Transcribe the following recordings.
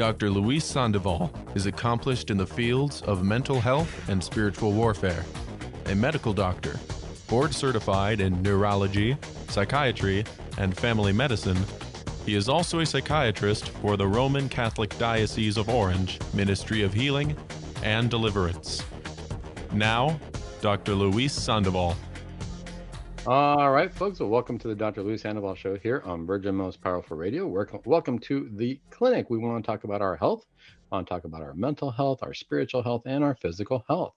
Dr. Luis Sandoval is accomplished in the fields of mental health and spiritual warfare, a medical doctor, board certified in neurology, psychiatry, and family medicine. He is also a psychiatrist for the Roman Catholic Diocese of Orange Ministry of Healing and Deliverance. Now, Dr. Luis Sandoval. All right, folks. Well, welcome to the Dr. Luis Sandoval Show here on Virgin Most Powerful Radio. Welcome to the clinic. We want to talk about our health. We want to talk about our mental health, our spiritual health, and our physical health.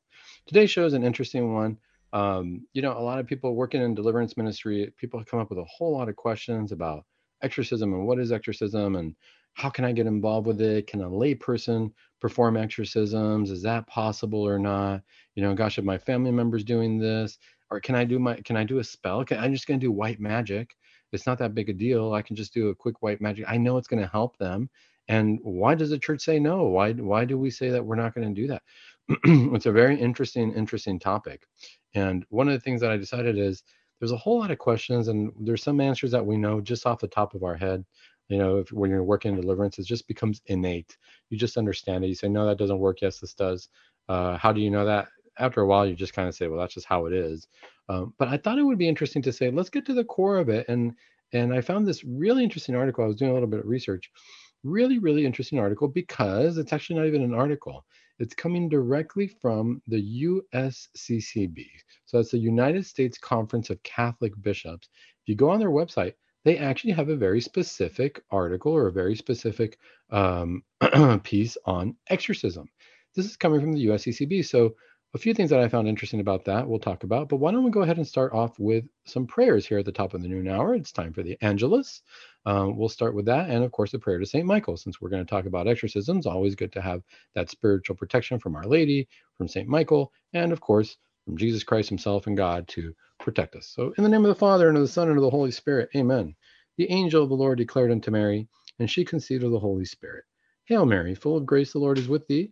Today's show is an interesting one. Um, you know, a lot of people working in deliverance ministry, people come up with a whole lot of questions about exorcism and what is exorcism and how can I get involved with it? Can a layperson perform exorcisms? Is that possible or not? You know, gosh, if my family member's doing this, or can I do my can I do a spell? Can, I'm just going to do white magic. It's not that big a deal. I can just do a quick white magic. I know it's going to help them. And why does the church say no? Why why do we say that we're not going to do that? it's a very interesting interesting topic. And one of the things that I decided is there's a whole lot of questions and there's some answers that we know just off the top of our head you know if when you're working in deliverance it just becomes innate you just understand it you say no that doesn't work yes this does uh, how do you know that after a while you just kind of say well that's just how it is. Um, but i thought it would be interesting to say let's get to the core of it and and i found this really interesting article i was doing a little bit of research really really interesting article because it's actually not even an article it's coming directly from the usccb so that's the united states conference of catholic bishops. If you go on their website they actually have a very specific article or a very specific um, piece on exorcism. This is coming from the usccb so a few things that I found interesting about that we'll talk about, but why don't we go ahead and start off with some prayers here at the top of the noon hour? It's time for the Angelus. Um, we'll start with that, and of course, the prayer to St. Michael, since we're going to talk about exorcisms. Always good to have that spiritual protection from Our Lady, from St. Michael, and of course, from Jesus Christ Himself and God to protect us. So, in the name of the Father, and of the Son, and of the Holy Spirit, amen. The angel of the Lord declared unto Mary, and she conceived of the Holy Spirit. Hail Mary, full of grace, the Lord is with thee.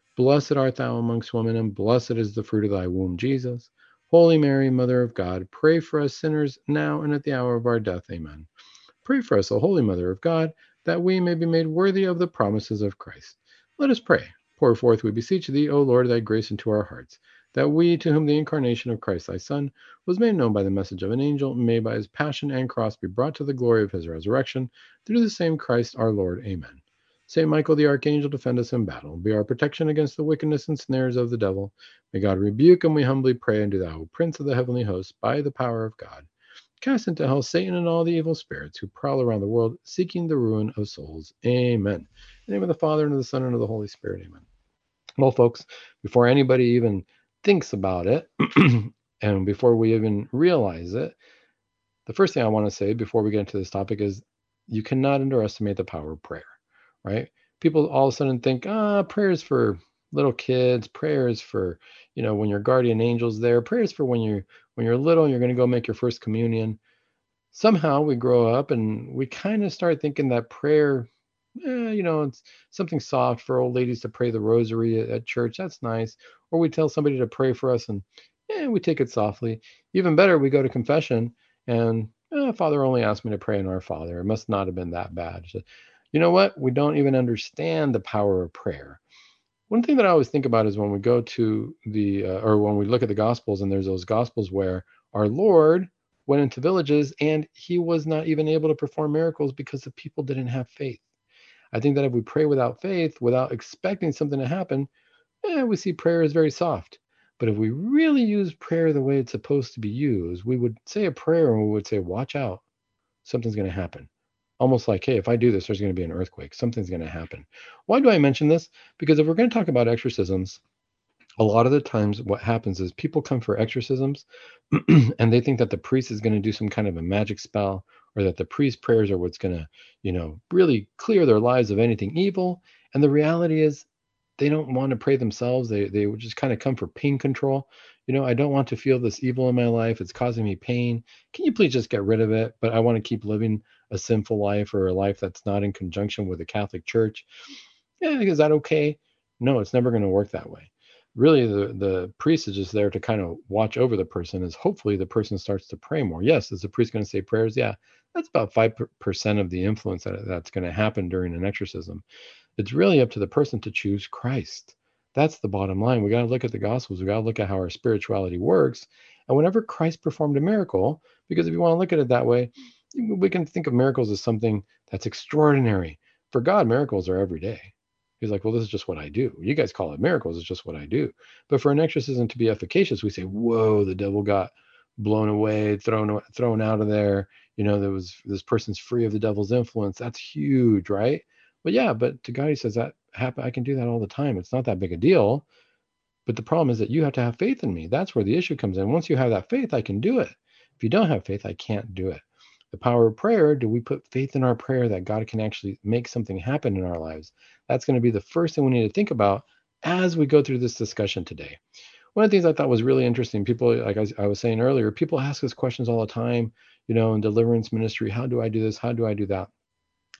Blessed art thou amongst women, and blessed is the fruit of thy womb, Jesus. Holy Mary, Mother of God, pray for us sinners now and at the hour of our death. Amen. Pray for us, O Holy Mother of God, that we may be made worthy of the promises of Christ. Let us pray. Pour forth, we beseech thee, O Lord, thy grace into our hearts, that we, to whom the incarnation of Christ thy Son was made known by the message of an angel, may by his passion and cross be brought to the glory of his resurrection, through the same Christ our Lord. Amen. Saint Michael the Archangel, defend us in battle. Be our protection against the wickedness and snares of the devil. May God rebuke and we humbly pray unto thou, Prince of the heavenly host, by the power of God. Cast into hell Satan and all the evil spirits who prowl around the world, seeking the ruin of souls. Amen. In the name of the Father, and of the Son, and of the Holy Spirit. Amen. Well, folks, before anybody even thinks about it, and before we even realize it, the first thing I want to say before we get into this topic is you cannot underestimate the power of prayer right? People all of a sudden think, ah, prayers for little kids, prayers for, you know, when your guardian angel's there, prayers for when you're when you're little and you're going to go make your first communion. Somehow we grow up and we kind of start thinking that prayer, eh, you know, it's something soft for old ladies to pray the rosary at, church. That's nice. Or we tell somebody to pray for us and yeah, we take it softly. Even better, we go to confession and eh, Father only asked me to pray in our Father. It must not have been that bad. You know what? We don't even understand the power of prayer. One thing that I always think about is when we go to the, uh, or when we look at the Gospels, and there's those Gospels where our Lord went into villages and he was not even able to perform miracles because the people didn't have faith. I think that if we pray without faith, without expecting something to happen, eh, we see prayer is very soft. But if we really use prayer the way it's supposed to be used, we would say a prayer and we would say, Watch out, something's going to happen almost like, hey, if I do this, there's going to be an earthquake. Something's going to happen. Why do I mention this? Because if we're going to talk about exorcisms, a lot of the times what happens is people come for exorcisms and they think that the priest is going to do some kind of a magic spell or that the priest prayers are what's going to, you know, really clear their lives of anything evil. And the reality is they don't want to pray themselves. They they just kind of come for pain control. You know, I don't want to feel this evil in my life. It's causing me pain. Can you please just get rid of it? But I want to keep living a sinful life or a life that's not in conjunction with the Catholic Church. Yeah, is that okay? No, it's never going to work that way. Really, the, the priest is just there to kind of watch over the person as hopefully the person starts to pray more. Yes, is the priest going to say prayers? Yeah, that's about 5% of the influence that, that's going to happen during an exorcism. It's really up to the person to choose Christ. That's the bottom line. We got to look at the Gospels. We got to look at how our spirituality works. And whenever Christ performed a miracle, because if you want to look at it that way, we can think of miracles as something that's extraordinary. For God, miracles are every day. He's like, well, this is just what I do. You guys call it miracles. It's just what I do. But for an exorcism to be efficacious, we say, whoa, the devil got blown away, thrown thrown out of there. You know, there was this person's free of the devil's influence. That's huge, right? But yeah, but to God, he says that happen. I can do that all the time. It's not that big a deal. But the problem is that you have to have faith in me. That's where the issue comes in. Once you have that faith, I can do it. If you don't have faith, I can't do it the power of prayer do we put faith in our prayer that god can actually make something happen in our lives? That's going to be the first thing we need to think about as we go through this discussion today. One of the things i thought was really interesting people like I, was saying earlier people ask us questions all the time you know in deliverance ministry how do i do this? How do i do that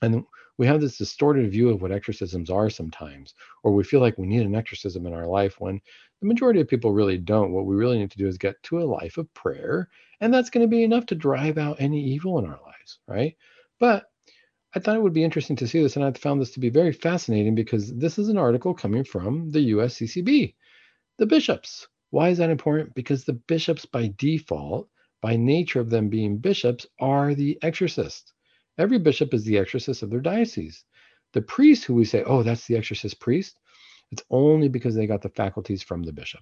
and we have this distorted view of what exorcisms are sometimes or we feel like we need an exorcism in our life when the majority of people really don't what we really need to do is get to a life of prayer and that's going to be enough to drive out any evil in our lives, right? But I thought it would be interesting to see this, and I found this to be very fascinating because this is an article coming from the USCCB, the bishops. Why is that important? Because the bishops, by default, by nature of them being bishops, are the exorcists. Every bishop is the exorcist of their diocese. The priest, who we say, oh, that's the exorcist priest, it's only because they got the faculties from the bishop.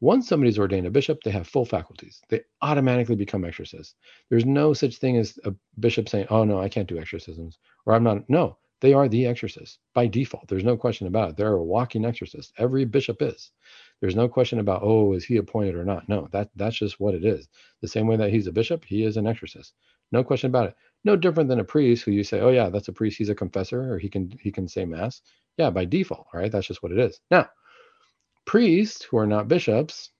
Once somebody's ordained a bishop, they have full faculties. They automatically become exorcists. There's no such thing as a bishop saying, "Oh no, I can't do exorcisms," or "I'm not." No, they are the exorcist by default. There's no question about it. They're a walking exorcist. Every bishop is. There's no question about, "Oh, is he appointed or not?" No, that that's just what it is. The same way that he's a bishop, he is an exorcist. No question about it. No different than a priest who you say, "Oh yeah, that's a priest. He's a confessor, or he can he can say mass." Yeah, by default. Right, that's just what it is. Now Priests who are not bishops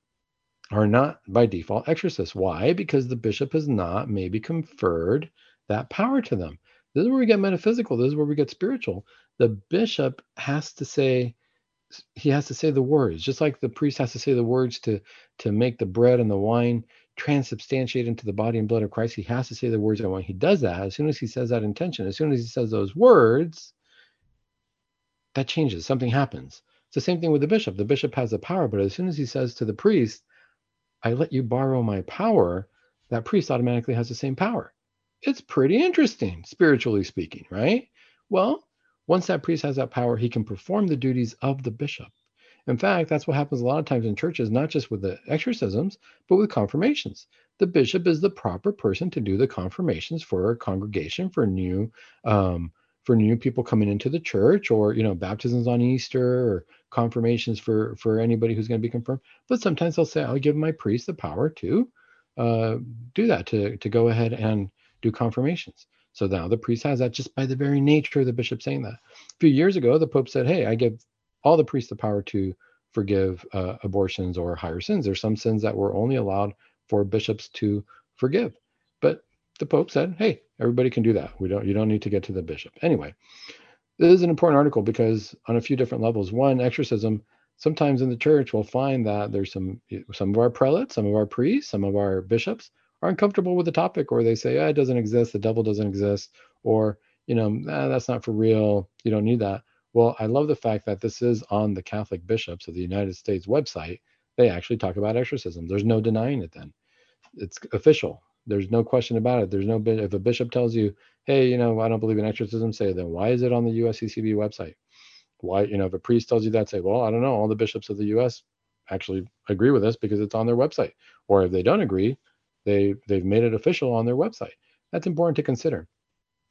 are not by default exorcists. Why? Because the bishop has not maybe conferred that power to them. This is where we get metaphysical. This is where we get spiritual. The bishop has to say, he has to say the words, just like the priest has to say the words to to make the bread and the wine transubstantiate into the body and blood of Christ. He has to say the words. I want. he does that, as soon as he says that intention, as soon as he says those words, that changes. Something happens. It's the same thing with the bishop. The bishop has the power, but as soon as he says to the priest, I let you borrow my power, that priest automatically has the same power. It's pretty interesting, spiritually speaking, right? Well, once that priest has that power, he can perform the duties of the bishop. In fact, that's what happens a lot of times in churches, not just with the exorcisms, but with confirmations. The bishop is the proper person to do the confirmations for a congregation, for new um, for new people coming into the church or you know baptisms on easter or confirmations for for anybody who's going to be confirmed. But sometimes they'll say i'll give my priest the power to uh, do that to to go ahead and do confirmations. So now the priest has that just by the very nature of the bishop saying that. A few years ago the pope said hey i give all the priests the power to forgive uh, abortions or higher sins there's some sins that were only allowed for bishops to forgive but the pope said hey Everybody can do that. We don't you don't need to get to the bishop. Anyway, this is an important article because on a few different levels. One, exorcism, sometimes in the church we'll find that there's some some of our prelates, some of our priests, some of our bishops are uncomfortable with the topic or they say, ah, it doesn't exist, the devil doesn't exist, or you know, ah, that's not for real, you don't need that. Well, I love the fact that this is on the Catholic Bishops of the United States website. They actually talk about exorcism. There's no denying it then. It's official. There's no question about it. There's no if a bishop tells you, "Hey, you know, I don't believe in exorcism," say, "Then why is it on the USCCB website?" Why, you know, if a priest tells you that, say, "Well, I don't know. All the bishops of the U.S. actually agree with this because it's on their website." Or if they don't agree, they they've made it official on their website. That's important to consider.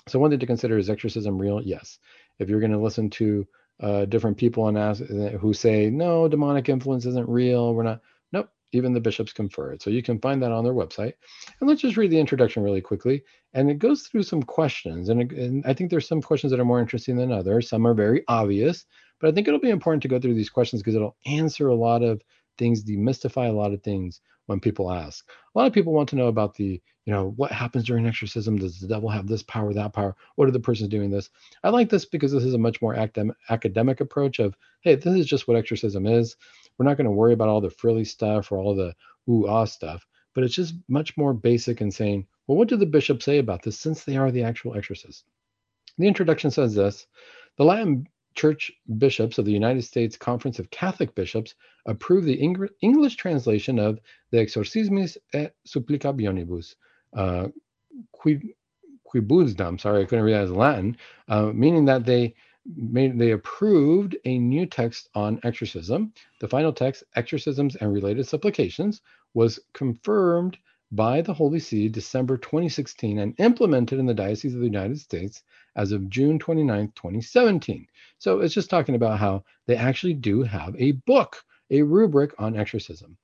So one thing to consider is exorcism real? Yes. If you're going to listen to uh, different people and ask who say no, demonic influence isn't real, we're not. Nope, even the bishops confer it. So you can find that on their website. And let's just read the introduction really quickly. And it goes through some questions. And, and I think there's some questions that are more interesting than others. Some are very obvious, but I think it'll be important to go through these questions because it'll answer a lot of things, demystify a lot of things when people ask. A lot of people want to know about the, you know, what happens during exorcism? Does the devil have this power, that power? What are the persons doing this? I like this because this is a much more academic, approach of, hey, this is just what exorcism is. We're not going to worry about all the frilly stuff or all the ooh ah stuff, but it's just much more basic in saying, well, what do the bishops say about this since they are the actual exorcists? The introduction says this the Latin Church bishops of the United States Conference of Catholic Bishops approved the Eng- English translation of the Exorcismis et Supplicationibus, uh, quibusdam, sorry, I couldn't read that as Latin, uh, meaning that they made they approved a new text on exorcism. The final text, Exorcisms and Related Supplications, was confirmed by the Holy See December 2016 and implemented in the Diocese of the United States as of June 29, 2017. So it's just talking about how they actually do have a book, a rubric on exorcism.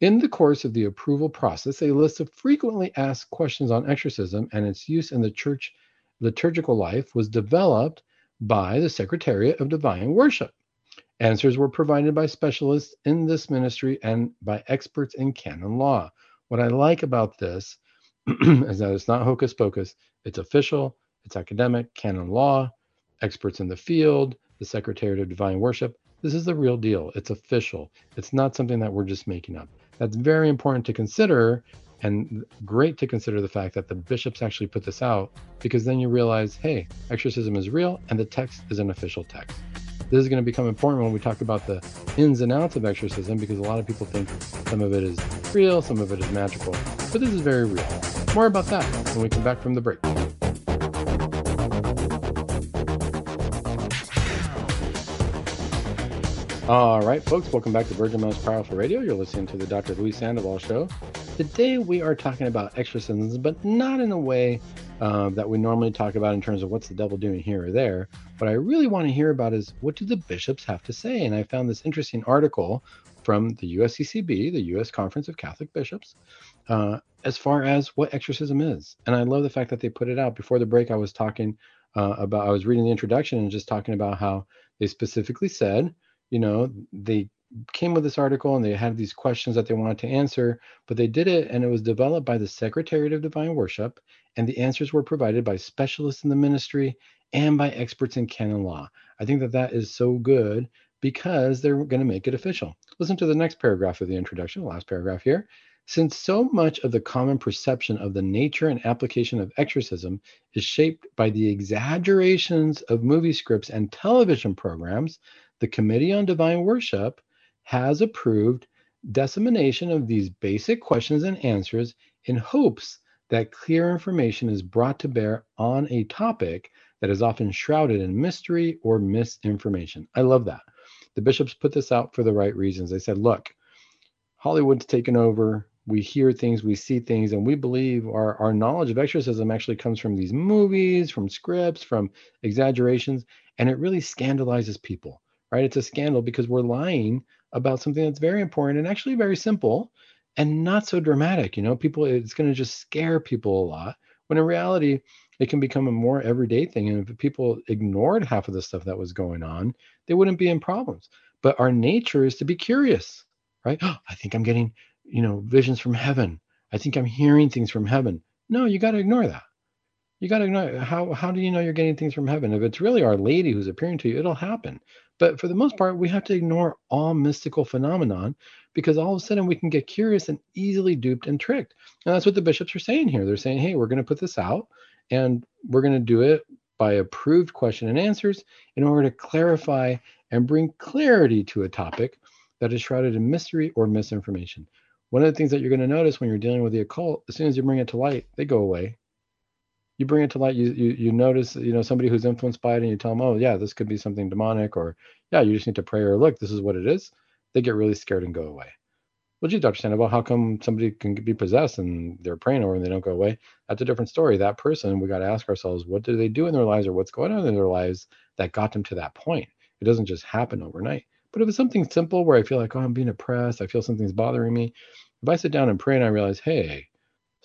In the course of the approval process, a list of frequently asked questions on exorcism and its use in the church liturgical life was developed by the Secretariat of Divine Worship. Answers were provided by specialists in this ministry and by experts in canon law. What I like about this is that it's not hocus pocus, it's official, it's academic, canon law, experts in the field, the Secretariat of Divine Worship. This is the real deal. It's official. It's not something that we're just making up. That's very important to consider and great to consider the fact that the bishops actually put this out because then you realize, hey, exorcism is real and the text is an official text. This is going to become important when we talk about the ins and outs of exorcism because a lot of people think some of it is real, some of it is magical, but this is very real. More about that when we come back from the break. All right, folks, welcome back to Virgin Most Powerful Radio. You're listening to the Dr. Luis Sandoval Show. Today we are talking about exorcisms, but not in a way uh, that we normally talk about in terms of what's the devil doing here or there. What I really want to hear about is what do the bishops have to say? And I found this interesting article from the USCCB, the U.S. Conference of Catholic Bishops, uh, as far as what exorcism is. And I love the fact that they put it out. Before the break, I was talking uh, about, I was reading the introduction and just talking about how they specifically said, you know, they came with this article and they had these questions that they wanted to answer, but they did it and it was developed by the Secretariat of Divine Worship, and the answers were provided by specialists in the ministry and by experts in canon law. I think that that is so good because they're going to make it official. Listen to the next paragraph of the introduction, the last paragraph here. Since so much of the common perception of the nature and application of exorcism is shaped by the exaggerations of movie scripts and television programs, the Committee on Divine Worship has approved dissemination of these basic questions and answers in hopes that clear information is brought to bear on a topic that is often shrouded in mystery or misinformation. I love that. The bishops put this out for the right reasons. They said, look, Hollywood's taken over. We hear things, we see things, and we believe our, our knowledge of exorcism actually comes from these movies, from scripts, from exaggerations, and it really scandalizes people, right? It's a scandal because we're lying about something that's very important and actually very simple and not so dramatic. You know, people, it's going to just scare people a lot when in reality, it can become a more everyday thing. And if people ignored half of the stuff that was going on, they wouldn't be in problems. But our nature is to be curious, right? Oh, I think I'm getting, you know, visions from heaven. I think I'm hearing things from heaven. No, you got to ignore that. You got to know how how do you know you're getting things from heaven? If it's really Our Lady who's appearing to you, it'll happen. But for the most part, we have to ignore all mystical phenomenon because all of a sudden we can get curious and easily duped and tricked. And that's what the bishops are saying here. They're saying, hey, we're going to put this out and we're going to do it by approved question and answers in order to clarify and bring clarity to a topic that is shrouded in mystery or misinformation. One of the things that you're going to notice when you're dealing with the occult, as soon as you bring it to light, they go away you bring it to light you, you you notice you know somebody who's influenced by it and you tell them oh yeah this could be something demonic or yeah you just need to pray or look this is what it is they get really scared and go away. Well gee dr sandoval how come somebody can be possessed and they're praying over and they don't go away? That's a different story. That person we got to ask ourselves what do they do in their lives or what's going on in their lives that got them to that point? It doesn't just happen overnight. But if it's something simple where I feel like, oh, I'm being oppressed, I feel something's bothering me, if I sit down and pray and I realize, hey,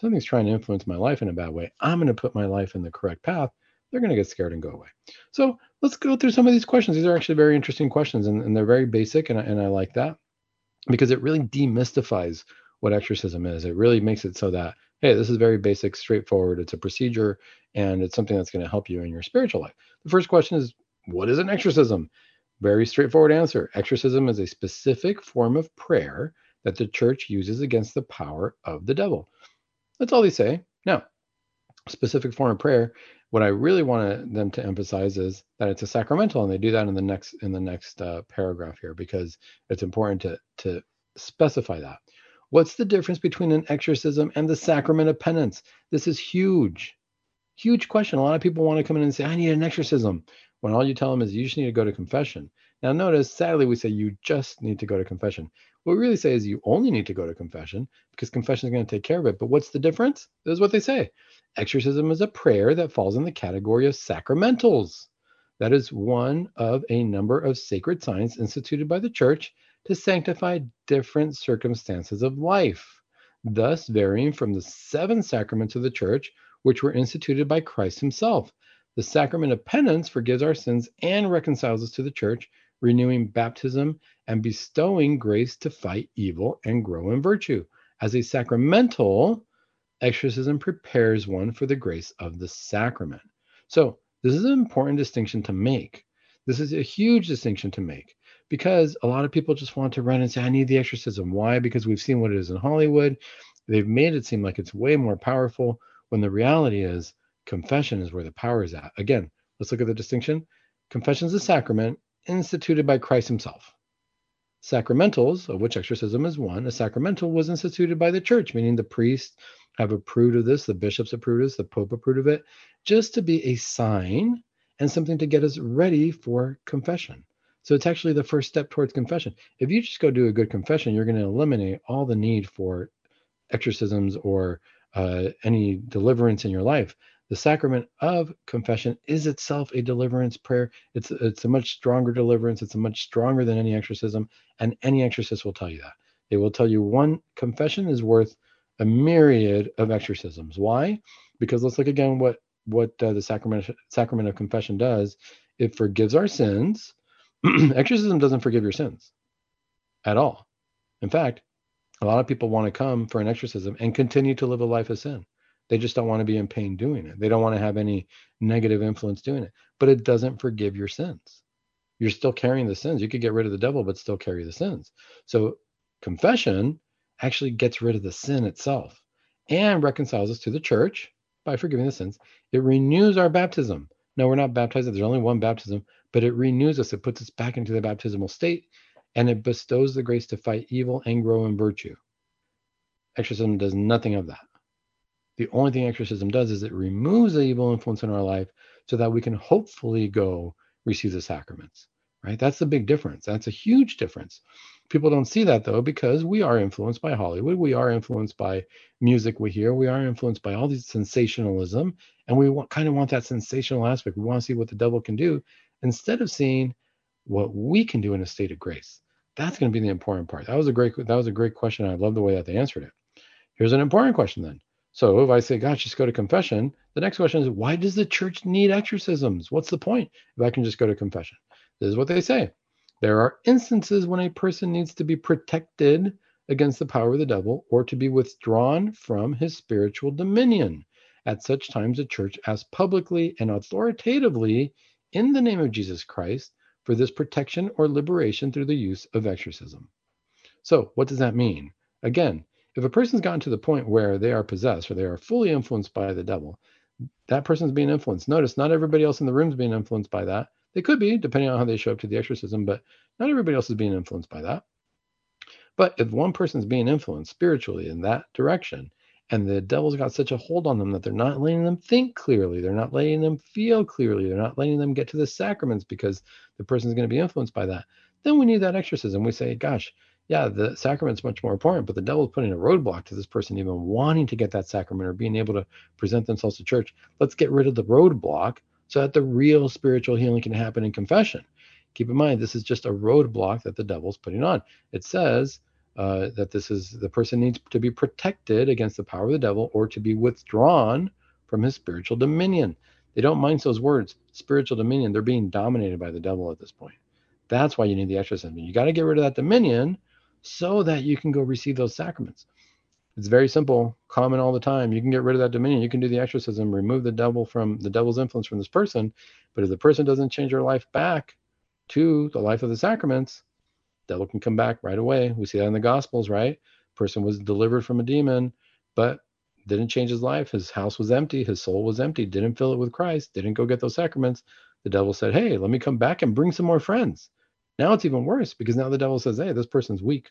something's trying to influence my life in a bad way, I'm going to put my life in the correct path, they're going to get scared and go away. So let's go through some of these questions. These are actually very interesting questions and, and they're very basic, and I, and I like that because it really demystifies what exorcism is. It really makes it so that, hey, this is very basic, straightforward. It's a procedure and it's something that's going to help you in your spiritual life. The first question is, what is an exorcism? Very straightforward answer. Exorcism is a specific form of prayer that the church uses against the power of the devil. That's all they say. Now, specific form of prayer, what I really want them to emphasize is that it's a sacramental, and they do that in the next in the next uh, paragraph here because it's important to to specify that. What's the difference between an exorcism and the sacrament of penance? This is huge, huge question. A lot of people want to come in and say, "I need an exorcism," when all you tell them is you just need to go to confession. Now, notice, sadly, we say you just need to go to confession. What we really say is you only need to go to confession because confession is going to take care of it. But what's the difference? This is what they say Exorcism is a prayer that falls in the category of sacramentals. That is one of a number of sacred signs instituted by the church to sanctify different circumstances of life, thus varying from the seven sacraments of the church, which were instituted by Christ himself. The sacrament of penance forgives our sins and reconciles us to the church, renewing baptism and bestowing grace to fight evil and grow in virtue. As a sacramental, exorcism prepares one for the grace of the sacrament. So, this is an important distinction to make. This is a huge distinction to make because a lot of people just want to run and say, I need the exorcism. Why? Because we've seen what it is in Hollywood. They've made it seem like it's way more powerful when the reality is confession is where the power is at. Again, let's look at the distinction. Confession is a sacrament instituted by Christ himself. Sacramentals, of which exorcism is one, a sacramental was instituted by the church, meaning the priest have approved of this, the bishops approved of this, the pope approved of it, just to be a sign and something to get us ready for confession. So it's actually the first step towards confession. If you just go do a good confession, you're going to eliminate all the need for exorcisms or uh, any deliverance in your life. The sacrament of confession is itself a deliverance prayer. It's it's a much stronger deliverance. It's a much stronger than any exorcism, and any exorcist will tell you that. They will tell you one confession is worth a myriad of exorcisms. Why? Because let's look again what what uh, the sacrament sacrament of confession does. It forgives our sins. Exorcism doesn't forgive your sins at all. In fact, a lot of people want to come for an exorcism and continue to live a life of sin. They just don't want to be in pain doing it. They don't want to have any negative influence doing it. But it doesn't forgive your sins. You're still carrying the sins. You could get rid of the devil, but still carry the sins. So confession actually gets rid of the sin itself and reconciles us to the church by forgiving the sins. It renews our baptism. No, we're not baptized. There's only one baptism, but it renews us. It puts us back into the baptismal state and it bestows the grace to fight evil and grow in virtue. Exorcism does nothing of that. The only thing exorcism does is it removes the evil influence in our life so that we can hopefully go receive the sacraments, right? That's the big difference. That's a huge difference. People don't see that though because we are influenced by Hollywood. We are influenced by music we hear. We are influenced by all these sensationalism, and we want, kind of want that sensational aspect. We want to see what the devil can do instead of seeing what we can do in a state of grace. That's going to be the important part. That was a great that was a great question. I love the way that they answered it. Here's an important question then. So if I say, gosh, just go to confession, the next question is, why does the church need exorcisms? What's the point if I can just go to confession? This is what they say. There are instances when a person needs to be protected against the power of the devil or to be withdrawn from his spiritual dominion. At such times, the church asks publicly and authoritatively in the name of Jesus Christ for this protection or liberation through the use of exorcism. So, what does that mean? Again, if a person's gotten to the point where they are possessed or they are fully influenced by the devil, that person's being influenced. Notice not everybody else in the room is being influenced by that. They could be, depending on how they show up to the exorcism, but not everybody else is being influenced by that. But if one person's being influenced spiritually in that direction, and the devil's got such a hold on them that they're not letting them think clearly, they're not letting them feel clearly, they're not letting them get to the sacraments because the person's going to be influenced by that, then we need that exorcism. We say, gosh, yeah, the sacrament's much more important, but the devil's putting a roadblock to this person even wanting to get that sacrament or being able to present themselves to church. Let's get rid of the roadblock so that the real spiritual healing can happen in confession. Keep in mind, this is just a roadblock that the devil's putting on. It says uh, that this is the person needs to be protected against the power of the devil or to be withdrawn from his spiritual dominion. They don't mind those words, spiritual dominion. They're being dominated by the devil at this point. That's why you need the exorcism. You got to get rid of that dominion so that you can go receive those sacraments. It's very simple, common all the time. You can get rid of that dominion. You can do the exorcism, remove the devil from the devil's influence from this person. But if the person doesn't change their life back to the life of the sacraments, devil can come back right away. We see that in the Gospels, right? Person was delivered from a demon, but didn't change his life. His house was empty. His soul was empty. Didn't fill it with Christ. Didn't go get those sacraments. The devil said, Hey, let me come back and bring some more friends. Now it's even worse because now the devil says, Hey, this person's weak,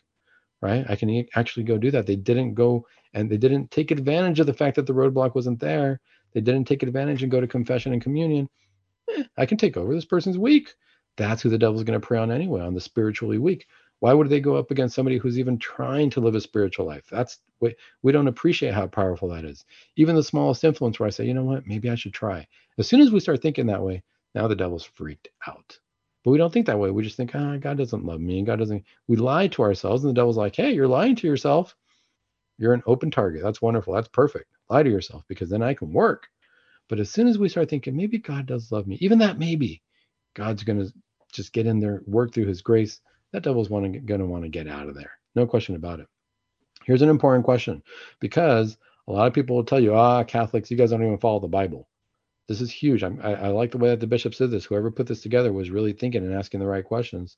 right? I can actually go do that. They didn't go and they didn't take advantage of the fact that the roadblock wasn't there. They didn't take advantage and go to confession and communion. Eh, I can take over. This person's weak. That's who the devil's going to prey on anyway, on the spiritually weak. Why would they go up against somebody who's even trying to live a spiritual life? That's we, we don't appreciate how powerful that is. Even the smallest influence where I say, you know what, maybe I should try. As soon as we start thinking that way, now the devil's freaked out. But we don't think that way. We just think, ah, God doesn't love me. And God doesn't. We lie to ourselves, and the devil's like, hey, you're lying to yourself. You're an open target. That's wonderful. That's perfect. Lie to yourself because then I can work. But as soon as we start thinking, maybe God does love me, even that maybe, God's going to just get in there, work through his grace, that devil's going to want to get out of there. No question about it. Here's an important question because a lot of people will tell you, ah, Catholics, you guys don't even follow the Bible. This is huge. I, I like the way that the bishop said this. Whoever put this together was really thinking and asking the right questions.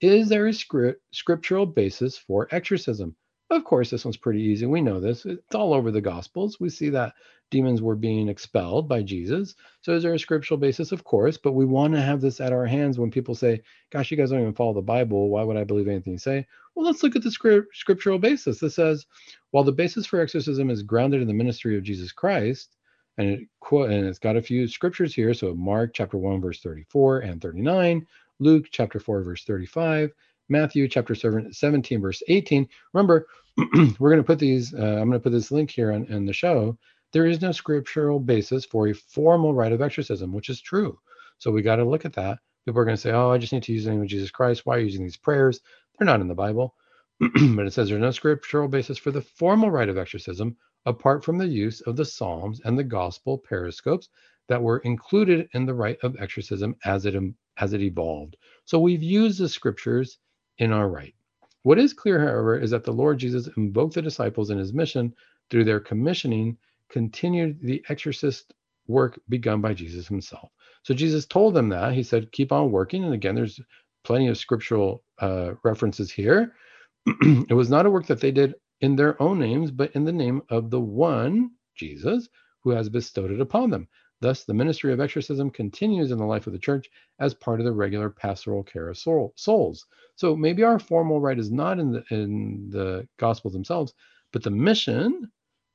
Is there a script, scriptural basis for exorcism? Of course, this one's pretty easy. We know this. It's all over the Gospels. We see that demons were being expelled by Jesus. So, is there a scriptural basis? Of course, but we want to have this at our hands when people say, Gosh, you guys don't even follow the Bible. Why would I believe anything you say? Well, let's look at the script, scriptural basis. This says, While the basis for exorcism is grounded in the ministry of Jesus Christ, and it and it's got a few scriptures here. So Mark chapter 1, verse 34 and 39, Luke chapter 4, verse 35, Matthew chapter 17, verse 18. Remember, we're going to put these, uh, I'm going to put this link here in the show. There is no scriptural basis for a formal rite of exorcism, which is true. So we got to look at that. People are going to say, oh, I just need to use the name of Jesus Christ. Why are you using these prayers? They're not in the Bible. but it says there's no scriptural basis for the formal rite of exorcism apart from the use of the Psalms and the gospel periscopes that were included in the rite of exorcism as it as it evolved. So we've used the scriptures in our rite. What is clear, however, is that the Lord Jesus invoked the disciples in his mission through their commissioning, continued the exorcist work begun by Jesus himself. So Jesus told them that. He said, keep on working. And again, there's plenty of scriptural uh, references here. it was not a work that they did in their own names, but in the name of the one, Jesus, who has bestowed it upon them. Thus, the ministry of exorcism continues in the life of the church as part of the regular pastoral care of soul, souls. So maybe our formal rite is not in the in the gospels themselves, but the mission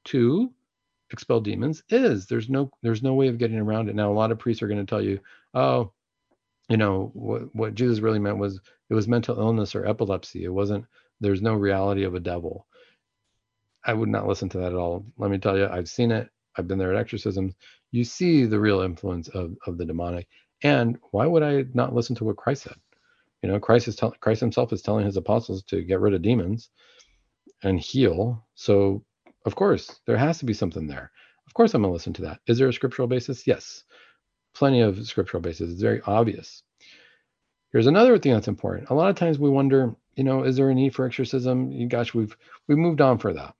to expel demons is. There's no there's no way of getting around it. Now, a lot of priests are going to tell you, oh, you know what what Jesus really meant was it was mental illness or epilepsy. It wasn't. There's no reality of a devil. I would not listen to that at all. Let me tell you, I've seen it. I've been there at exorcisms you see the real influence of, of the demonic. And why would I not listen to what Christ said? You know, Christ is tell, Christ himself is telling his apostles to get rid of demons and heal. So of course there has to be something there. Of course I'm gonna listen to that. Is there a scriptural basis? Yes. Plenty of scriptural basis. It's very obvious. Here's another thing that's important. A lot of times we wonder, you know, is there a need for exorcism? Gosh, we've we've moved on for that.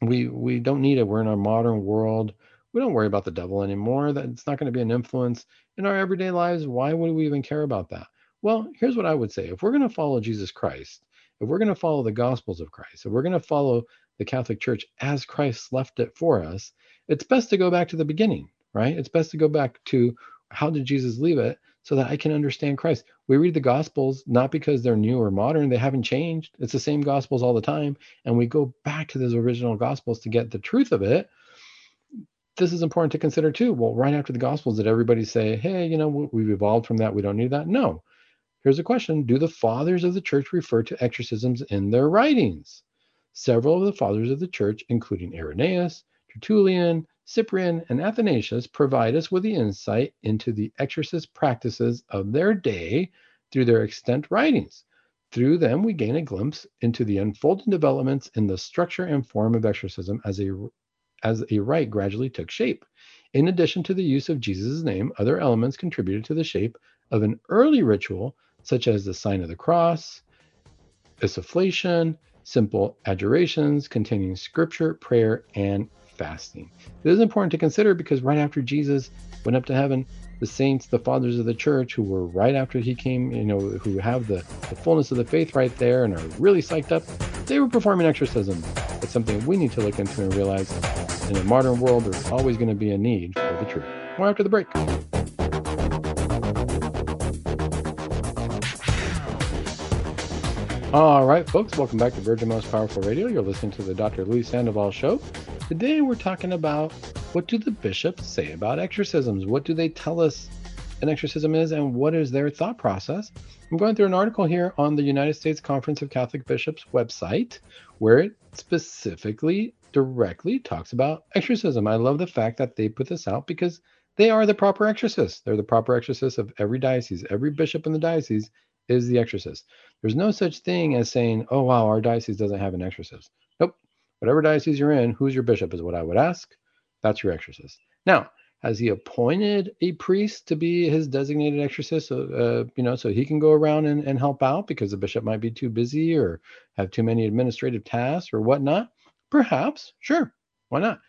We we don't need it. We're in our modern world we don't worry about the devil anymore. That it's not going to be an influence in our everyday lives. Why would we even care about that? Well, here's what I would say. If we're going to follow Jesus Christ, if we're going to follow the gospels of Christ, if we're going to follow the Catholic Church as Christ left it for us, it's best to go back to the beginning, right? It's best to go back to how did Jesus leave it so that I can understand Christ. We read the gospels not because they're new or modern, they haven't changed. It's the same gospels all the time. And we go back to those original gospels to get the truth of it this is important to consider too. Well, right after the Gospels, did everybody say, hey, you know, we've evolved from that. We don't need that? No. Here's a question Do the fathers of the church refer to exorcisms in their writings? Several of the fathers of the church, including Irenaeus, Tertullian, Cyprian, and Athanasius, provide us with the insight into the exorcist practices of their day through their extant writings. Through them, we gain a glimpse into the unfolding developments in the structure and form of exorcism as a as a rite gradually took shape. In addition to the use of Jesus' name, other elements contributed to the shape of an early ritual, such as the sign of the cross, insufflation, simple adjurations containing scripture, prayer, and fasting. It is important to consider because right after Jesus went up to heaven, the saints, the fathers of the church, who were right after he came, you know, who have the, the fullness of the faith right there and are really psyched up, they were performing exorcisms. It's something we need to look into and realize in a modern world, there's always going to be a need for the truth. More after the break. All right, folks, welcome back to Virgin Most Powerful Radio. You're listening to the Dr. Luis Sandoval Show. Today we're talking about what do the bishops say about exorcisms? What do they tell us an exorcism is and what is their thought process? I'm going through an article here on the United States Conference of Catholic Bishops website where it specifically directly talks about exorcism. I love the fact that they put this out because they are the proper exorcists. They're the proper exorcists of every diocese. Every bishop in the diocese is the exorcist. There's no such thing as saying, oh, wow, our diocese doesn't have an exorcist. Nope. Whatever diocese you're in, who's your bishop is what I would ask. That's your exorcist. Now, has he appointed a priest to be his designated exorcist? So, uh, you know, so he can go around and, and help out because the bishop might be too busy or have too many administrative tasks or whatnot. Perhaps, sure, why not?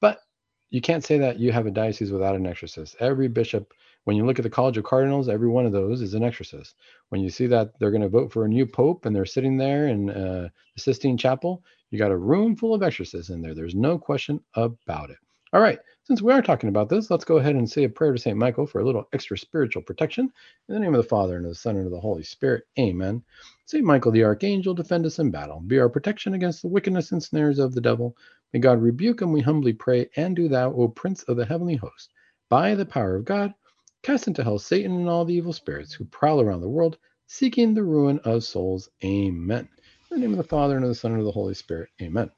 But you can't say that you have a diocese without an exorcist. Every bishop, when you look at the College of Cardinals, every one of those is an exorcist. When you see that they're going to vote for a new pope and they're sitting there in uh, the Sistine Chapel, you got a room full of exorcists in there. There's no question about it. All right, since we are talking about this, let's go ahead and say a prayer to St. Michael for a little extra spiritual protection. In the name of the Father, and of the Son, and of the Holy Spirit. Amen. St. Michael the Archangel, defend us in battle. Be our protection against the wickedness and snares of the devil. May God rebuke him, we humbly pray. And do thou, O Prince of the heavenly host, by the power of God, cast into hell Satan and all the evil spirits who prowl around the world, seeking the ruin of souls. Amen. In the name of the Father, and of the Son, and of the Holy Spirit. Amen.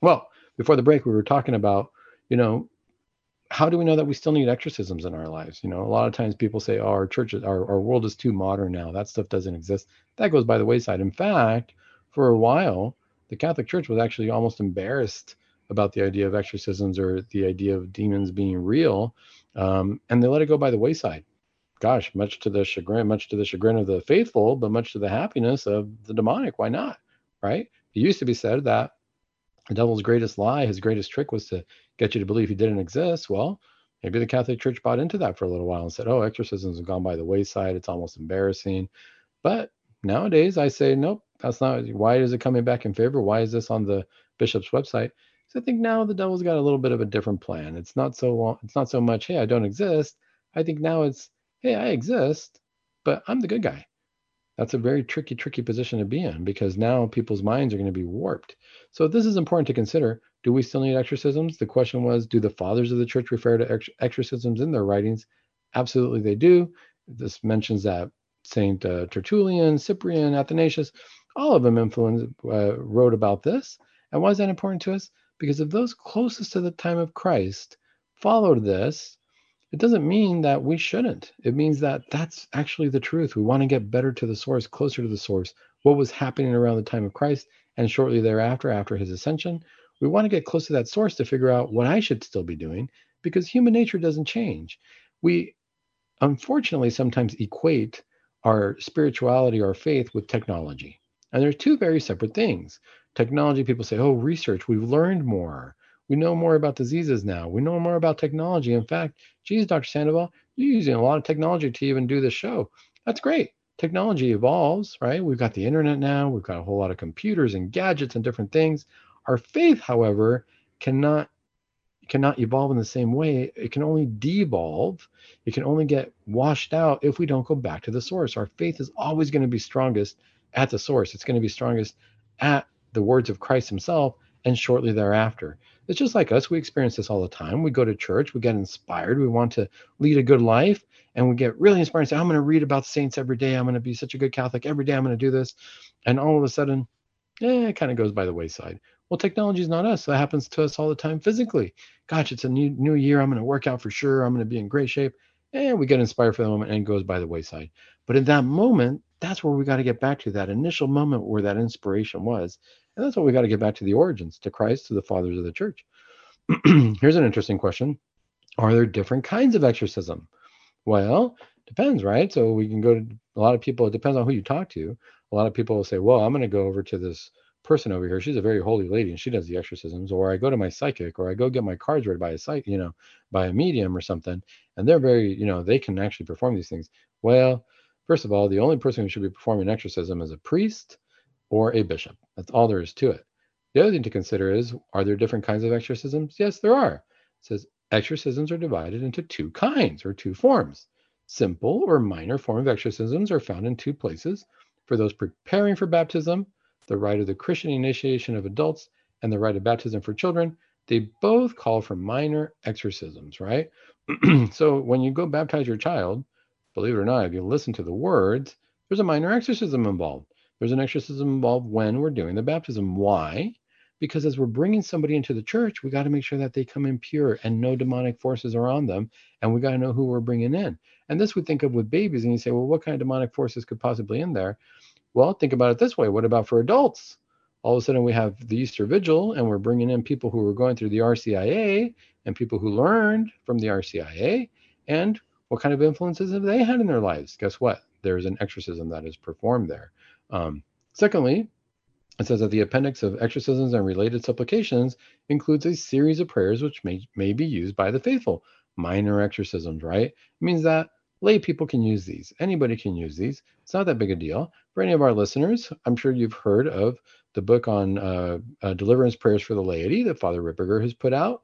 Well, before the break, we were talking about you know, how do we know that we still need exorcisms in our lives? You know, a lot of times people say, oh, our churches, our, our world is too modern now. That stuff doesn't exist. That goes by the wayside. In fact, for a while, the Catholic Church was actually almost embarrassed about the idea of exorcisms or the idea of demons being real. Um, and they let it go by the wayside. Gosh, much to the chagrin, much to the chagrin of the faithful, but much to the happiness of the demonic. Why not? Right? It used to be said that the devil's greatest lie, his greatest trick was to get you to believe he didn't exist. Well, maybe the Catholic Church bought into that for a little while and said, oh, exorcisms have gone by the wayside. It's almost embarrassing. But nowadays, I say, nope, that's not. Why is it coming back in favor? Why is this on the bishop's website? So I think now the devil's got a little bit of a different plan. It's not so long, it's not so much, hey, I don't exist. I think now it's, hey, I exist, but I'm the good guy that's a very tricky, tricky position to be in because now people's minds are going to be warped. So this is important to consider. Do we still need exorcisms? The question was, do the fathers of the church refer to ex- exorcisms in their writings? Absolutely, they do. This mentions that Saint uh, Tertullian, Cyprian, Athanasius, all of them influenced, uh, wrote about this. And why is that important to us? Because if those closest to the time of Christ followed this, it doesn't mean that we shouldn't. It means that that's actually the truth. We want to get better to the source, closer to the source, what was happening around the time of Christ and shortly thereafter, after his ascension. We want to get close to that source to figure out what I should still be doing because human nature doesn't change. We unfortunately sometimes equate our spirituality, our faith with technology. And there's two very separate things. Technology, people say, oh, research, we've learned more. We know more about diseases now. We know more about technology. In fact, geez, Dr. Sandoval, you're using a lot of technology to even do this show. That's great. Technology evolves, right? We've got the internet now. We've got a whole lot of computers and gadgets and different things. Our faith, however, cannot cannot evolve in the same way. It can only devolve. It can only get washed out if we don't go back to the source. Our faith is always going to be strongest at the source. It's going to be strongest at the words of Christ himself and shortly thereafter. It's just like us. We experience this all the time. We go to church, we get inspired, we want to lead a good life, and we get really inspired and say, I'm going to read about the saints every day. I'm going to be such a good Catholic every day. I'm going to do this. And all of a sudden, eh, it kind of goes by the wayside. Well, technology is not us. That happens to us all the time physically. Gosh, it's a new new year. I'm going to work out for sure. I'm going to be in great shape. and we get inspired for the moment and it goes by the wayside. But in that moment, that's where we got to get back to that initial moment where that inspiration was. And that's what we got to get back to the origins, to Christ, to the fathers of the church. Here's an interesting question Are there different kinds of exorcism? Well, depends, right? So we can go to a lot of people, it depends on who you talk to. A lot of people will say, Well, I'm going to go over to this person over here. She's a very holy lady and she does the exorcisms. Or I go to my psychic or I go get my cards read by a psych, you know, by a medium or something. And they're very, you know, they can actually perform these things. Well, first of all, the only person who should be performing an exorcism is a priest or a bishop. That's all there is to it. The other thing to consider is are there different kinds of exorcisms? Yes, there are. It says exorcisms are divided into two kinds or two forms. Simple or minor form of exorcisms are found in two places for those preparing for baptism the rite of the Christian initiation of adults, and the rite of baptism for children, they both call for minor exorcisms, right? so when you go baptize your child, believe it or not, if you listen to the words, there's a minor exorcism involved. There's an exorcism involved when we're doing the baptism. Why? Because as we're bringing somebody into the church, we got to make sure that they come in pure and no demonic forces are on them. And we got to know who we're bringing in. And this we think of with babies. And you say, well, what kind of demonic forces could possibly in there? Well, think about it this way. What about for adults? All of a sudden, we have the Easter Vigil, and we're bringing in people who are going through the RCIA and people who learned from the RCIA. And what kind of influences have they had in their lives? Guess what? There's an exorcism that is performed there. Um, secondly, it says that the appendix of exorcisms and related supplications includes a series of prayers which may, may be used by the faithful. Minor exorcisms, right? It means that lay people can use these. Anybody can use these. It's not that big a deal. For any of our listeners, I'm sure you've heard of the book on uh, uh, deliverance prayers for the laity that Father Ripperger has put out.